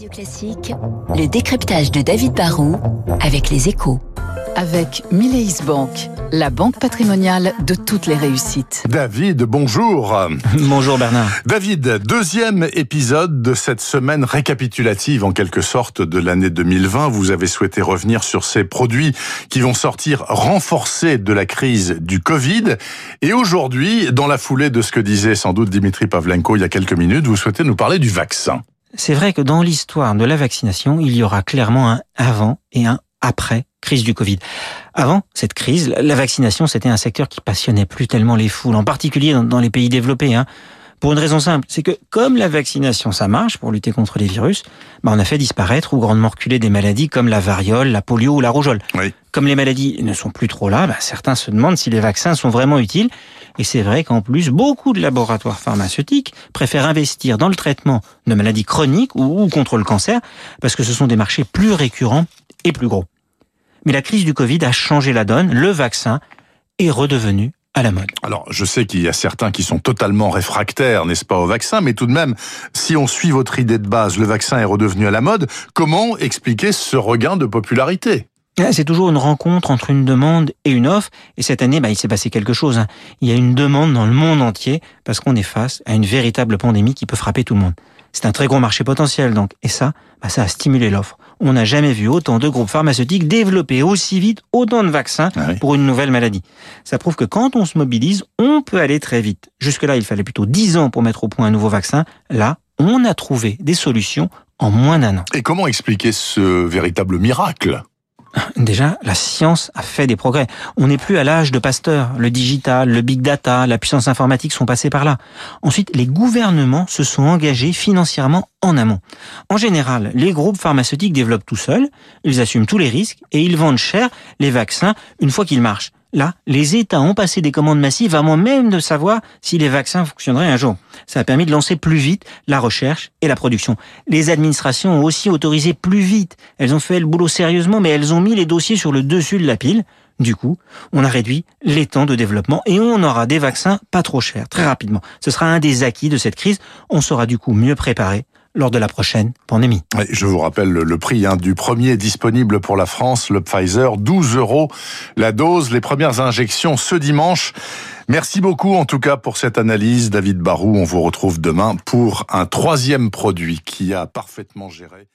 Radio Classique, le décryptage de David Barrault avec les échos. Avec Mileis Bank, la banque patrimoniale de toutes les réussites. David, bonjour. Bonjour Bernard. David, deuxième épisode de cette semaine récapitulative en quelque sorte de l'année 2020. Vous avez souhaité revenir sur ces produits qui vont sortir renforcés de la crise du Covid. Et aujourd'hui, dans la foulée de ce que disait sans doute Dimitri Pavlenko il y a quelques minutes, vous souhaitez nous parler du vaccin. C'est vrai que dans l'histoire de la vaccination, il y aura clairement un avant et un après crise du Covid. Avant cette crise, la vaccination, c'était un secteur qui passionnait plus tellement les foules, en particulier dans les pays développés. Hein. Pour une raison simple, c'est que comme la vaccination, ça marche pour lutter contre les virus, bah on a fait disparaître ou grandement reculer des maladies comme la variole, la polio ou la rougeole. Comme les maladies ne sont plus trop là, bah certains se demandent si les vaccins sont vraiment utiles. Et c'est vrai qu'en plus, beaucoup de laboratoires pharmaceutiques préfèrent investir dans le traitement de maladies chroniques ou contre le cancer, parce que ce sont des marchés plus récurrents et plus gros. Mais la crise du Covid a changé la donne. Le vaccin est redevenu à la mode. Alors, je sais qu'il y a certains qui sont totalement réfractaires, n'est-ce pas, au vaccin, mais tout de même, si on suit votre idée de base, le vaccin est redevenu à la mode, comment expliquer ce regain de popularité? C'est toujours une rencontre entre une demande et une offre. Et cette année, bah, il s'est passé quelque chose. Hein. Il y a une demande dans le monde entier parce qu'on est face à une véritable pandémie qui peut frapper tout le monde. C'est un très gros marché potentiel, donc. Et ça, bah, ça a stimulé l'offre. On n'a jamais vu autant de groupes pharmaceutiques développer aussi vite autant de vaccins ah pour une nouvelle maladie. Ça prouve que quand on se mobilise, on peut aller très vite. Jusque-là, il fallait plutôt 10 ans pour mettre au point un nouveau vaccin. Là, on a trouvé des solutions en moins d'un an. Et comment expliquer ce véritable miracle? Déjà, la science a fait des progrès. On n'est plus à l'âge de Pasteur. Le digital, le big data, la puissance informatique sont passés par là. Ensuite, les gouvernements se sont engagés financièrement en amont. En général, les groupes pharmaceutiques développent tout seuls, ils assument tous les risques et ils vendent cher les vaccins une fois qu'ils marchent. Là, les États ont passé des commandes massives avant même de savoir si les vaccins fonctionneraient un jour. Ça a permis de lancer plus vite la recherche et la production. Les administrations ont aussi autorisé plus vite. Elles ont fait le boulot sérieusement, mais elles ont mis les dossiers sur le dessus de la pile. Du coup, on a réduit les temps de développement et on aura des vaccins pas trop chers, très rapidement. Ce sera un des acquis de cette crise. On sera du coup mieux préparé lors de la prochaine pandémie. Je vous rappelle le prix hein, du premier disponible pour la France, le Pfizer, 12 euros la dose. Les premières injections ce dimanche. Merci beaucoup en tout cas pour cette analyse, David Barou. On vous retrouve demain pour un troisième produit qui a parfaitement géré.